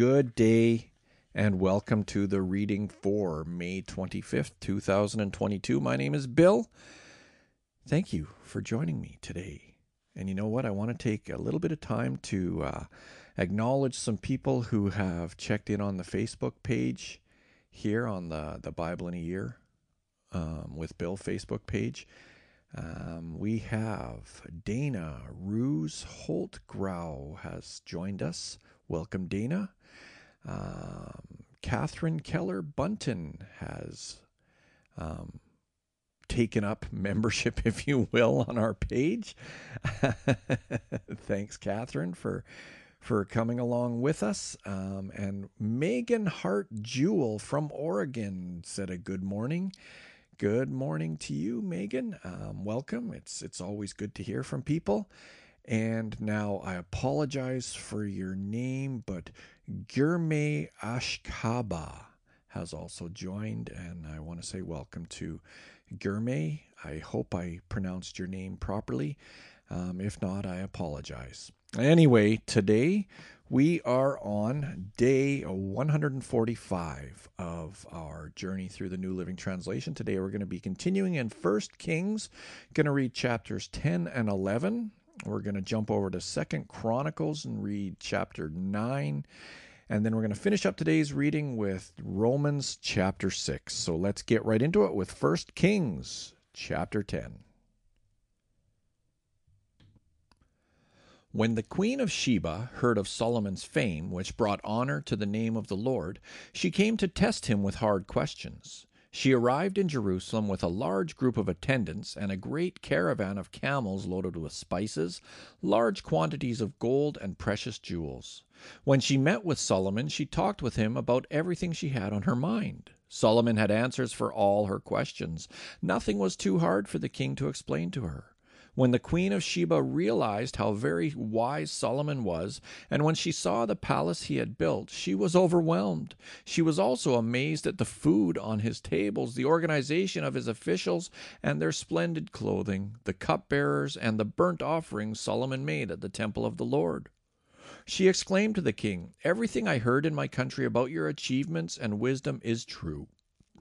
Good day and welcome to the reading for May 25th, 2022. My name is Bill. Thank you for joining me today. And you know what? I want to take a little bit of time to uh, acknowledge some people who have checked in on the Facebook page here on the, the Bible in a Year um, with Bill Facebook page. Um, we have Dana Ruse Holt Grau has joined us. Welcome, Dana. Um, Catherine Keller Bunton has um, taken up membership, if you will, on our page. Thanks, Catherine, for for coming along with us. Um, and Megan Hart Jewell from Oregon said a good morning. Good morning to you, Megan. Um, welcome. It's it's always good to hear from people. And now I apologize for your name, but Girme Ashkaba has also joined, and I want to say welcome to Girme. I hope I pronounced your name properly. Um, if not, I apologize. Anyway, today we are on day 145 of our journey through the New Living Translation. Today we're going to be continuing in First Kings, going to read chapters 10 and 11. We're going to jump over to Second Chronicles and read chapter 9. And then we're going to finish up today's reading with Romans chapter 6. So let's get right into it with First Kings chapter 10. When the queen of Sheba heard of Solomon's fame, which brought honor to the name of the Lord, she came to test him with hard questions. She arrived in Jerusalem with a large group of attendants and a great caravan of camels loaded with spices, large quantities of gold, and precious jewels. When she met with Solomon, she talked with him about everything she had on her mind. Solomon had answers for all her questions. Nothing was too hard for the king to explain to her. When the queen of Sheba realized how very wise Solomon was, and when she saw the palace he had built, she was overwhelmed. She was also amazed at the food on his tables, the organization of his officials, and their splendid clothing, the cupbearers, and the burnt offerings Solomon made at the temple of the Lord. She exclaimed to the king, Everything I heard in my country about your achievements and wisdom is true.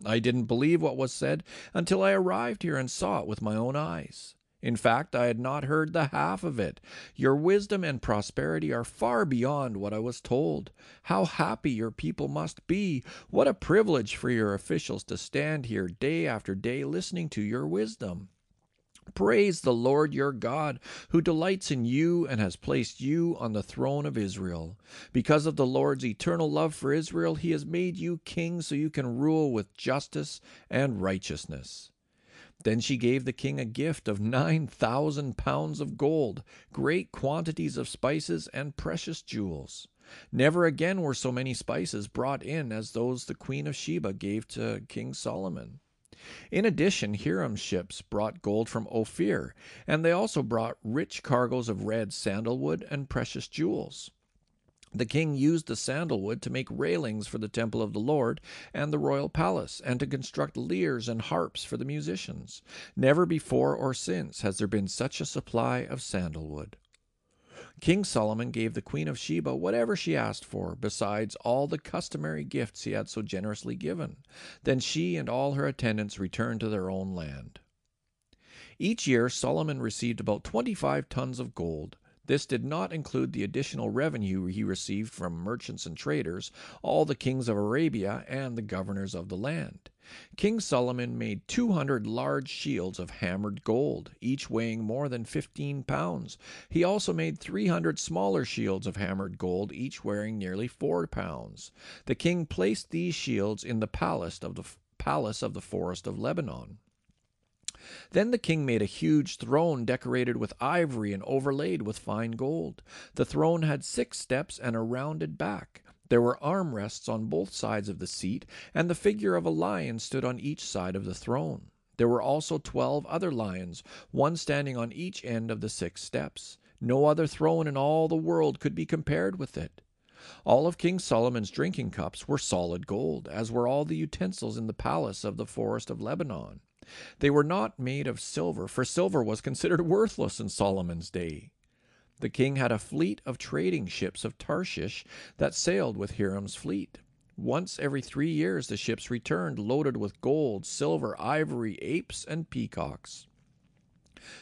I didn't believe what was said until I arrived here and saw it with my own eyes. In fact, I had not heard the half of it. Your wisdom and prosperity are far beyond what I was told. How happy your people must be! What a privilege for your officials to stand here day after day listening to your wisdom. Praise the Lord your God, who delights in you and has placed you on the throne of Israel. Because of the Lord's eternal love for Israel, he has made you king so you can rule with justice and righteousness. Then she gave the king a gift of nine thousand pounds of gold, great quantities of spices, and precious jewels. Never again were so many spices brought in as those the queen of Sheba gave to King Solomon. In addition, Hiram's ships brought gold from Ophir, and they also brought rich cargoes of red sandalwood and precious jewels. The king used the sandalwood to make railings for the temple of the Lord and the royal palace, and to construct lyres and harps for the musicians. Never before or since has there been such a supply of sandalwood. King Solomon gave the queen of Sheba whatever she asked for, besides all the customary gifts he had so generously given. Then she and all her attendants returned to their own land. Each year Solomon received about twenty five tons of gold. This did not include the additional revenue he received from merchants and traders, all the kings of Arabia, and the governors of the land. King Solomon made 200 large shields of hammered gold, each weighing more than 15 pounds. He also made 300 smaller shields of hammered gold, each weighing nearly 4 pounds. The king placed these shields in the palace of the palace of the forest of Lebanon. Then the king made a huge throne decorated with ivory and overlaid with fine gold. The throne had six steps and a rounded back. There were arm rests on both sides of the seat, and the figure of a lion stood on each side of the throne. There were also twelve other lions, one standing on each end of the six steps. No other throne in all the world could be compared with it. All of King Solomon's drinking cups were solid gold, as were all the utensils in the palace of the forest of Lebanon. They were not made of silver, for silver was considered worthless in Solomon's day. The king had a fleet of trading ships of Tarshish that sailed with Hiram's fleet. Once every three years the ships returned loaded with gold, silver, ivory, apes, and peacocks.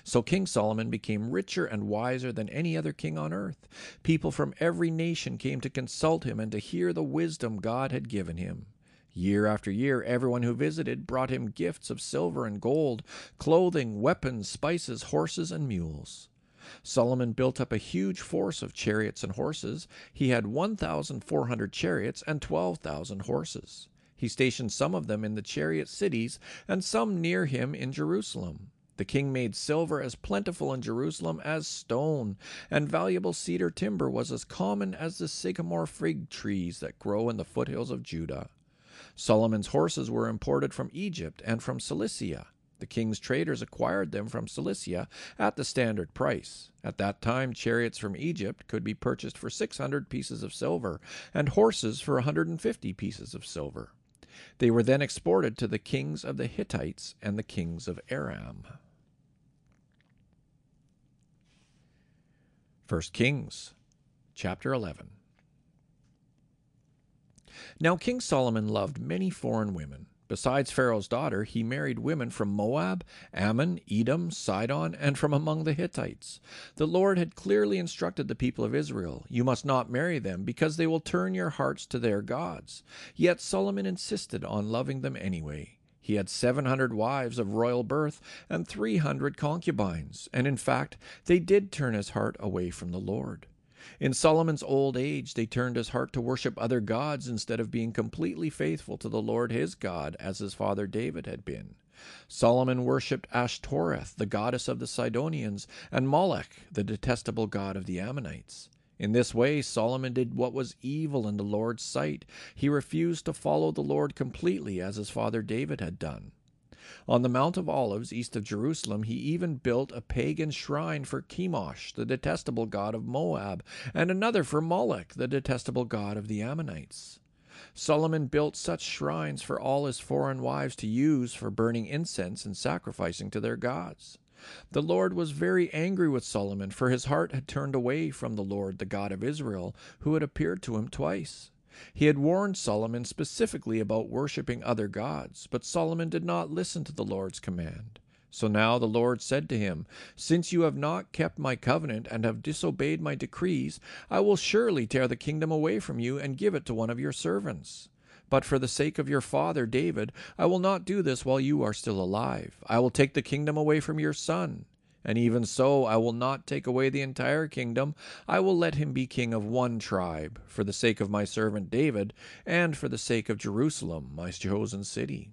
So King Solomon became richer and wiser than any other king on earth. People from every nation came to consult him and to hear the wisdom God had given him. Year after year, everyone who visited brought him gifts of silver and gold, clothing, weapons, spices, horses, and mules. Solomon built up a huge force of chariots and horses. He had 1,400 chariots and 12,000 horses. He stationed some of them in the chariot cities and some near him in Jerusalem. The king made silver as plentiful in Jerusalem as stone, and valuable cedar timber was as common as the sycamore fig trees that grow in the foothills of Judah. Solomon's horses were imported from Egypt and from Cilicia. The king's traders acquired them from Cilicia at the standard price. At that time, chariots from Egypt could be purchased for 600 pieces of silver, and horses for a 150 pieces of silver. They were then exported to the kings of the Hittites and the kings of Aram. 1 Kings chapter 11 Now King Solomon loved many foreign women Besides Pharaoh's daughter, he married women from Moab, Ammon, Edom, Sidon, and from among the Hittites. The Lord had clearly instructed the people of Israel, You must not marry them, because they will turn your hearts to their gods. Yet Solomon insisted on loving them anyway. He had seven hundred wives of royal birth and three hundred concubines, and in fact they did turn his heart away from the Lord. In Solomon's old age, they turned his heart to worship other gods instead of being completely faithful to the Lord his God, as his father David had been. Solomon worshipped Ashtoreth, the goddess of the Sidonians, and Moloch, the detestable god of the Ammonites. In this way, Solomon did what was evil in the Lord's sight. He refused to follow the Lord completely, as his father David had done. On the Mount of Olives, east of Jerusalem, he even built a pagan shrine for Chemosh, the detestable god of Moab, and another for Moloch, the detestable god of the Ammonites. Solomon built such shrines for all his foreign wives to use for burning incense and sacrificing to their gods. The Lord was very angry with Solomon, for his heart had turned away from the Lord, the God of Israel, who had appeared to him twice. He had warned Solomon specifically about worshipping other gods, but Solomon did not listen to the Lord's command. So now the Lord said to him, Since you have not kept my covenant and have disobeyed my decrees, I will surely tear the kingdom away from you and give it to one of your servants. But for the sake of your father David, I will not do this while you are still alive. I will take the kingdom away from your son. And even so, I will not take away the entire kingdom. I will let him be king of one tribe, for the sake of my servant David, and for the sake of Jerusalem, my chosen city.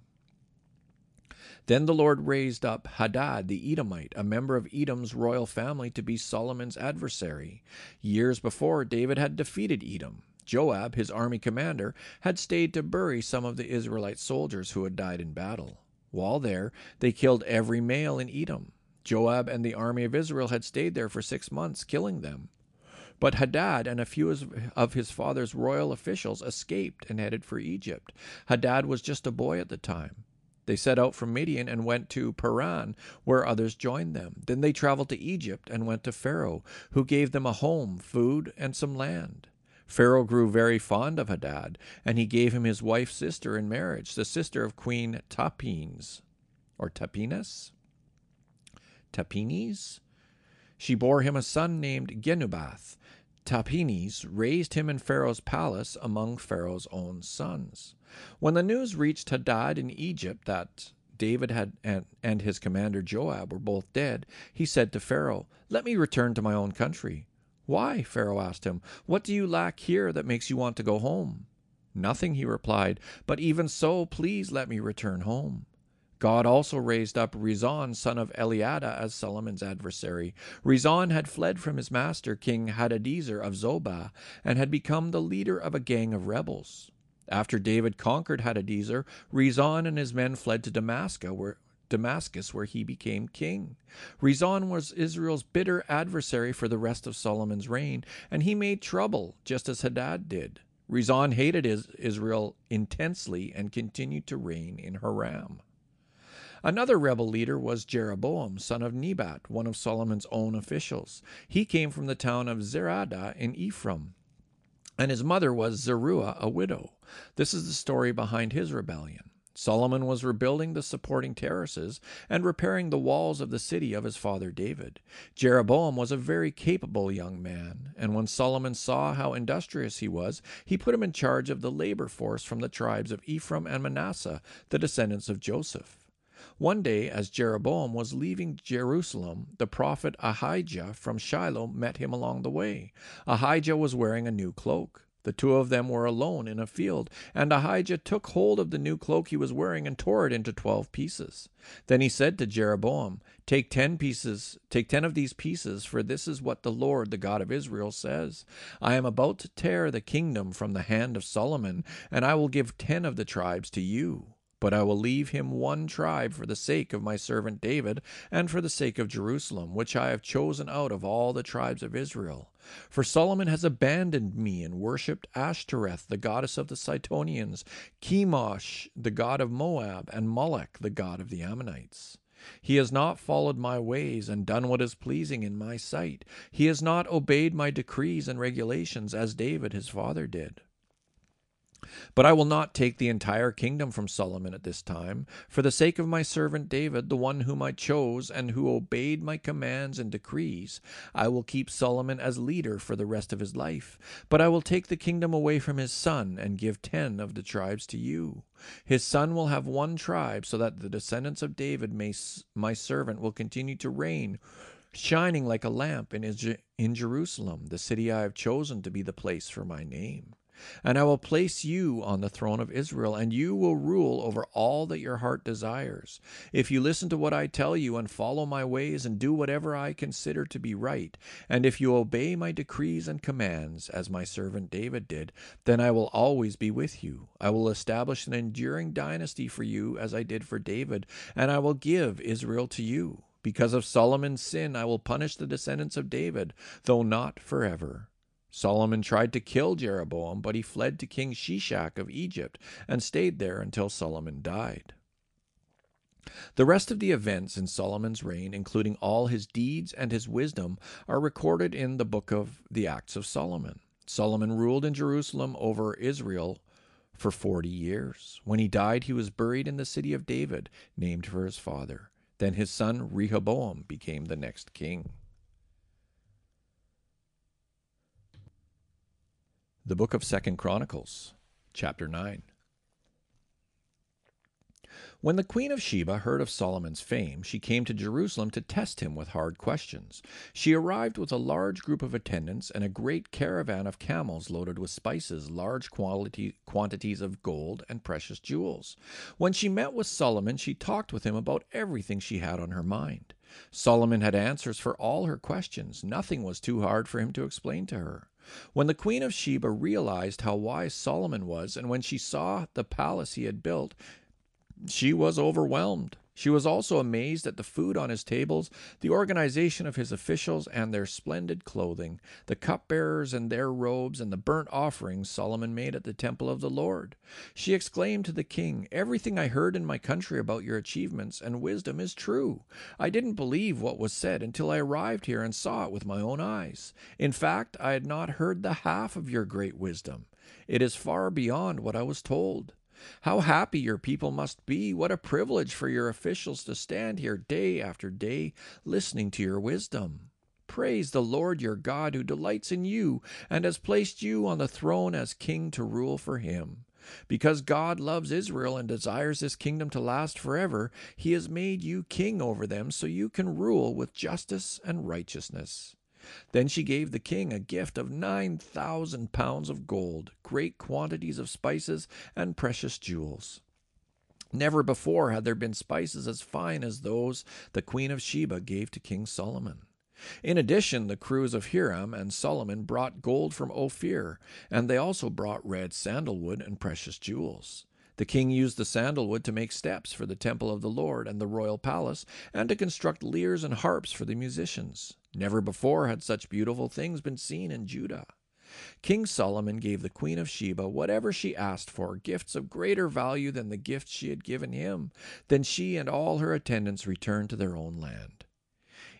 Then the Lord raised up Hadad the Edomite, a member of Edom's royal family, to be Solomon's adversary. Years before, David had defeated Edom. Joab, his army commander, had stayed to bury some of the Israelite soldiers who had died in battle. While there, they killed every male in Edom. Joab and the army of Israel had stayed there for six months, killing them. But Hadad and a few of his father's royal officials escaped and headed for Egypt. Hadad was just a boy at the time. They set out from Midian and went to Paran, where others joined them. Then they traveled to Egypt and went to Pharaoh, who gave them a home, food, and some land. Pharaoh grew very fond of Hadad, and he gave him his wife's sister in marriage, the sister of Queen Tahpenes, or Tahpenes. Tahpenes. She bore him a son named Genubath. Tahpenes raised him in Pharaoh's palace among Pharaoh's own sons. When the news reached Hadad in Egypt that David had and, and his commander Joab were both dead, he said to Pharaoh, Let me return to my own country. Why? Pharaoh asked him. What do you lack here that makes you want to go home? Nothing, he replied, but even so, please let me return home. God also raised up Rezon, son of Eliada, as Solomon's adversary. Rezon had fled from his master, King Hadadezer of Zobah, and had become the leader of a gang of rebels. After David conquered Hadadezer, Rezon and his men fled to Damascus, where, Damascus, where he became king. Rezon was Israel's bitter adversary for the rest of Solomon's reign, and he made trouble, just as Hadad did. Rezon hated Israel intensely and continued to reign in Aram. Another rebel leader was Jeroboam, son of Nebat, one of Solomon's own officials. He came from the town of Zeredah in Ephraim, and his mother was Zeruah, a widow. This is the story behind his rebellion. Solomon was rebuilding the supporting terraces and repairing the walls of the city of his father David. Jeroboam was a very capable young man, and when Solomon saw how industrious he was, he put him in charge of the labor force from the tribes of Ephraim and Manasseh, the descendants of Joseph. One day, as Jeroboam was leaving Jerusalem, the prophet Ahijah from Shiloh met him along the way. Ahijah was wearing a new cloak. The two of them were alone in a field, and Ahijah took hold of the new cloak he was wearing and tore it into twelve pieces. Then he said to Jeroboam, Take ten pieces, take ten of these pieces, for this is what the Lord, the God of Israel, says. I am about to tear the kingdom from the hand of Solomon, and I will give ten of the tribes to you. But I will leave him one tribe for the sake of my servant David, and for the sake of Jerusalem, which I have chosen out of all the tribes of Israel. For Solomon has abandoned me and worshipped Ashtoreth, the goddess of the Sidonians, Chemosh, the god of Moab, and Molech, the god of the Ammonites. He has not followed my ways and done what is pleasing in my sight. He has not obeyed my decrees and regulations as David his father did. But I will not take the entire kingdom from Solomon at this time. For the sake of my servant David, the one whom I chose, and who obeyed my commands and decrees, I will keep Solomon as leader for the rest of his life. But I will take the kingdom away from his son, and give ten of the tribes to you. His son will have one tribe, so that the descendants of David, may, my servant, will continue to reign shining like a lamp in, in Jerusalem, the city I have chosen to be the place for my name. And I will place you on the throne of Israel, and you will rule over all that your heart desires. If you listen to what I tell you, and follow my ways, and do whatever I consider to be right, and if you obey my decrees and commands, as my servant David did, then I will always be with you. I will establish an enduring dynasty for you, as I did for David, and I will give Israel to you. Because of Solomon's sin, I will punish the descendants of David, though not forever. Solomon tried to kill Jeroboam, but he fled to King Shishak of Egypt and stayed there until Solomon died. The rest of the events in Solomon's reign, including all his deeds and his wisdom, are recorded in the book of the Acts of Solomon. Solomon ruled in Jerusalem over Israel for forty years. When he died, he was buried in the city of David, named for his father. Then his son Rehoboam became the next king. The book of Second Chronicles, chapter 9. When the queen of Sheba heard of Solomon's fame, she came to Jerusalem to test him with hard questions. She arrived with a large group of attendants and a great caravan of camels loaded with spices, large quality, quantities of gold, and precious jewels. When she met with Solomon, she talked with him about everything she had on her mind. Solomon had answers for all her questions. Nothing was too hard for him to explain to her. When the queen of Sheba realized how wise Solomon was, and when she saw the palace he had built, she was overwhelmed. She was also amazed at the food on his tables, the organization of his officials and their splendid clothing, the cupbearers and their robes, and the burnt offerings Solomon made at the temple of the Lord. She exclaimed to the king, Everything I heard in my country about your achievements and wisdom is true. I didn't believe what was said until I arrived here and saw it with my own eyes. In fact, I had not heard the half of your great wisdom. It is far beyond what I was told. How happy your people must be! What a privilege for your officials to stand here day after day listening to your wisdom. Praise the Lord your God who delights in you and has placed you on the throne as king to rule for him. Because God loves Israel and desires his kingdom to last forever, he has made you king over them so you can rule with justice and righteousness. Then she gave the king a gift of nine thousand pounds of gold, great quantities of spices, and precious jewels. Never before had there been spices as fine as those the Queen of Sheba gave to King Solomon. In addition, the crews of Hiram and Solomon brought gold from Ophir, and they also brought red sandalwood and precious jewels. The king used the sandalwood to make steps for the temple of the Lord and the royal palace, and to construct lyres and harps for the musicians. Never before had such beautiful things been seen in Judah. King Solomon gave the Queen of Sheba whatever she asked for, gifts of greater value than the gifts she had given him. Then she and all her attendants returned to their own land.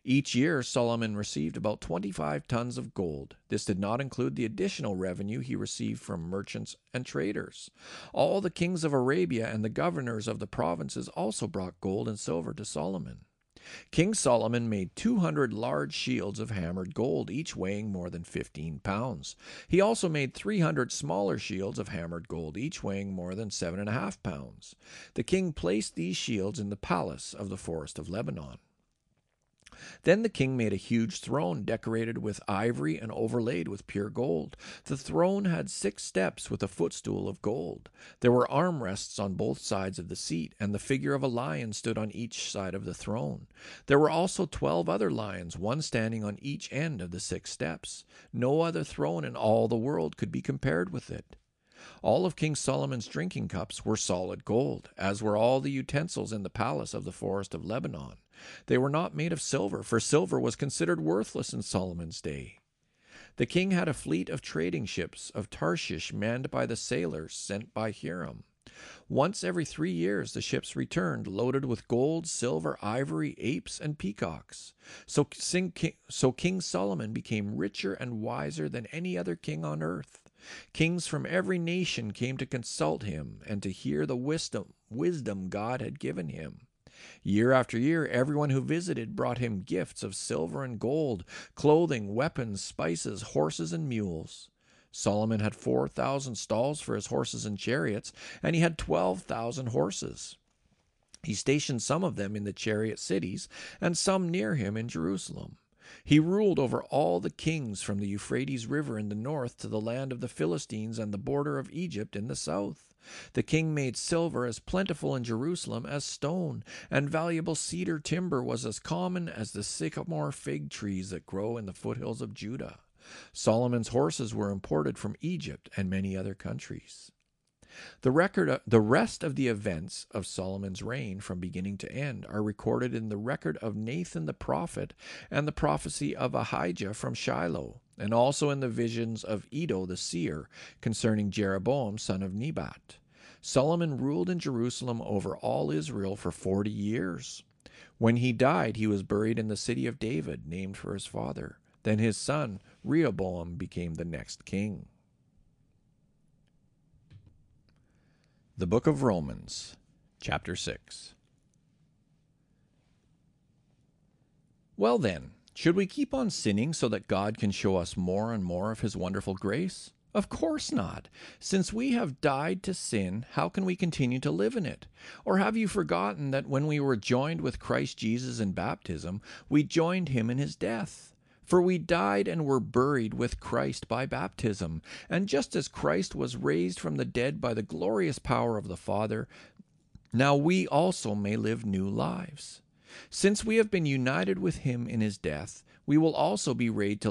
Each year, Solomon received about 25 tons of gold. This did not include the additional revenue he received from merchants and traders. All the kings of Arabia and the governors of the provinces also brought gold and silver to Solomon. King Solomon made 200 large shields of hammered gold, each weighing more than 15 pounds. He also made 300 smaller shields of hammered gold, each weighing more than 7.5 pounds. The king placed these shields in the palace of the forest of Lebanon. Then the king made a huge throne decorated with ivory and overlaid with pure gold. The throne had six steps with a footstool of gold. There were armrests on both sides of the seat, and the figure of a lion stood on each side of the throne. There were also twelve other lions, one standing on each end of the six steps. No other throne in all the world could be compared with it. All of King Solomon's drinking cups were solid gold, as were all the utensils in the palace of the forest of Lebanon. They were not made of silver, for silver was considered worthless in Solomon's day. The king had a fleet of trading ships of Tarshish manned by the sailors sent by Hiram. Once every three years the ships returned loaded with gold, silver, ivory, apes, and peacocks. So, so King Solomon became richer and wiser than any other king on earth. Kings from every nation came to consult him and to hear the wisdom, wisdom God had given him. Year after year, everyone who visited brought him gifts of silver and gold, clothing, weapons, spices, horses, and mules. Solomon had 4,000 stalls for his horses and chariots, and he had 12,000 horses. He stationed some of them in the chariot cities, and some near him in Jerusalem. He ruled over all the kings from the Euphrates River in the north to the land of the Philistines and the border of Egypt in the south. The king made silver as plentiful in Jerusalem as stone, and valuable cedar timber was as common as the sycamore fig trees that grow in the foothills of Judah. Solomon's horses were imported from Egypt and many other countries. The record uh, the rest of the events of Solomon's reign from beginning to end are recorded in the record of Nathan the prophet and the prophecy of Ahijah from Shiloh, and also in the visions of Iddo the seer concerning Jeroboam son of Nebat. Solomon ruled in Jerusalem over all Israel for 40 years. When he died, he was buried in the city of David, named for his father. Then his son Rehoboam became the next king. The Book of Romans, Chapter 6. Well, then, should we keep on sinning so that God can show us more and more of His wonderful grace? Of course not. Since we have died to sin, how can we continue to live in it? Or have you forgotten that when we were joined with Christ Jesus in baptism, we joined Him in His death? For we died and were buried with Christ by baptism. And just as Christ was raised from the dead by the glorious power of the Father, now we also may live new lives. Since we have been united with him in his death, we will also be raised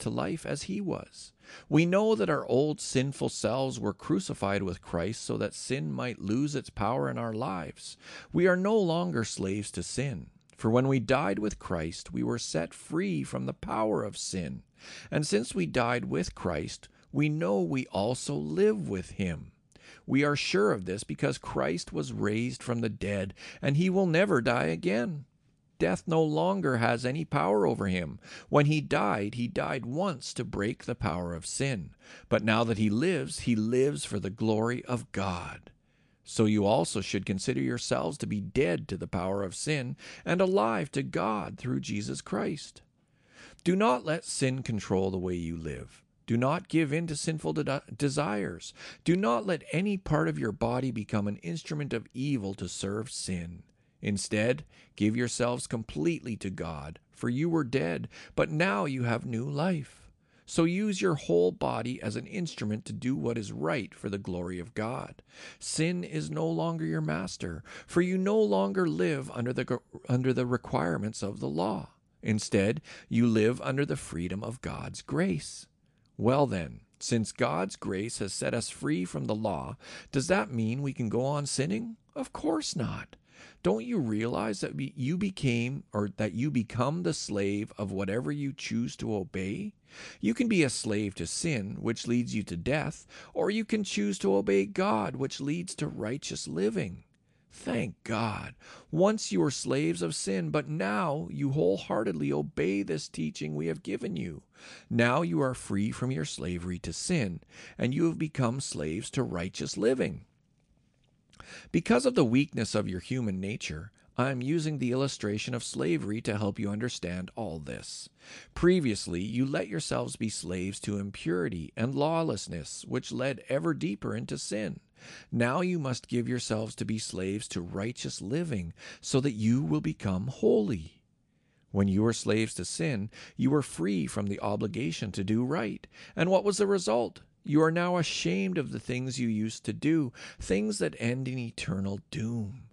to, life as he was. We know that our old sinful selves were crucified with Christ so that sin might lose its power in our lives. We are no longer slaves to sin. For when we died with Christ, we were set free from the power of sin. And since we died with Christ, we know we also live with him. We are sure of this because Christ was raised from the dead, and he will never die again. Death no longer has any power over him. When he died, he died once to break the power of sin. But now that he lives, he lives for the glory of God. So you also should consider yourselves to be dead to the power of sin and alive to God through Jesus Christ. Do not let sin control the way you live. Do not give in to sinful de- desires. Do not let any part of your body become an instrument of evil to serve sin. Instead, give yourselves completely to God, for you were dead, but now you have new life. So use your whole body as an instrument to do what is right for the glory of God. Sin is no longer your master, for you no longer live under the, under the requirements of the law. Instead, you live under the freedom of God's grace. Well, then, since God's grace has set us free from the law, does that mean we can go on sinning? Of course not. Don't you realize that you became or that you become the slave of whatever you choose to obey? You can be a slave to sin, which leads you to death, or you can choose to obey God, which leads to righteous living. Thank God. Once you were slaves of sin, but now you wholeheartedly obey this teaching we have given you. Now you are free from your slavery to sin, and you have become slaves to righteous living. Because of the weakness of your human nature, I am using the illustration of slavery to help you understand all this. Previously, you let yourselves be slaves to impurity and lawlessness, which led ever deeper into sin. Now you must give yourselves to be slaves to righteous living, so that you will become holy. When you were slaves to sin, you were free from the obligation to do right. And what was the result? You are now ashamed of the things you used to do, things that end in eternal doom.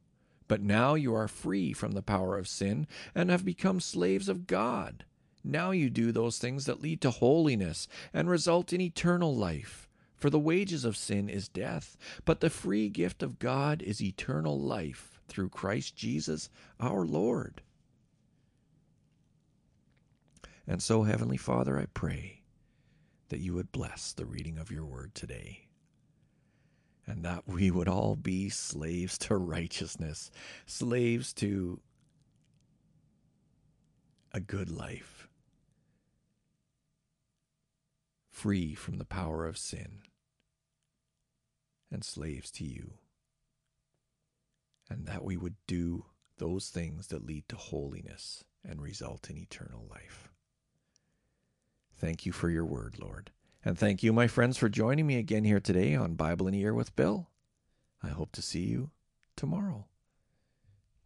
But now you are free from the power of sin and have become slaves of God. Now you do those things that lead to holiness and result in eternal life. For the wages of sin is death, but the free gift of God is eternal life through Christ Jesus our Lord. And so, Heavenly Father, I pray that you would bless the reading of your word today, and that we would all be slaves to righteousness, slaves to a good life, free from the power of sin and slaves to you, and that we would do those things that lead to holiness and result in eternal life. Thank you for your word, Lord. And thank you, my friends, for joining me again here today on Bible in a Year with Bill. I hope to see you tomorrow.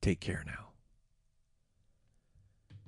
Take care now.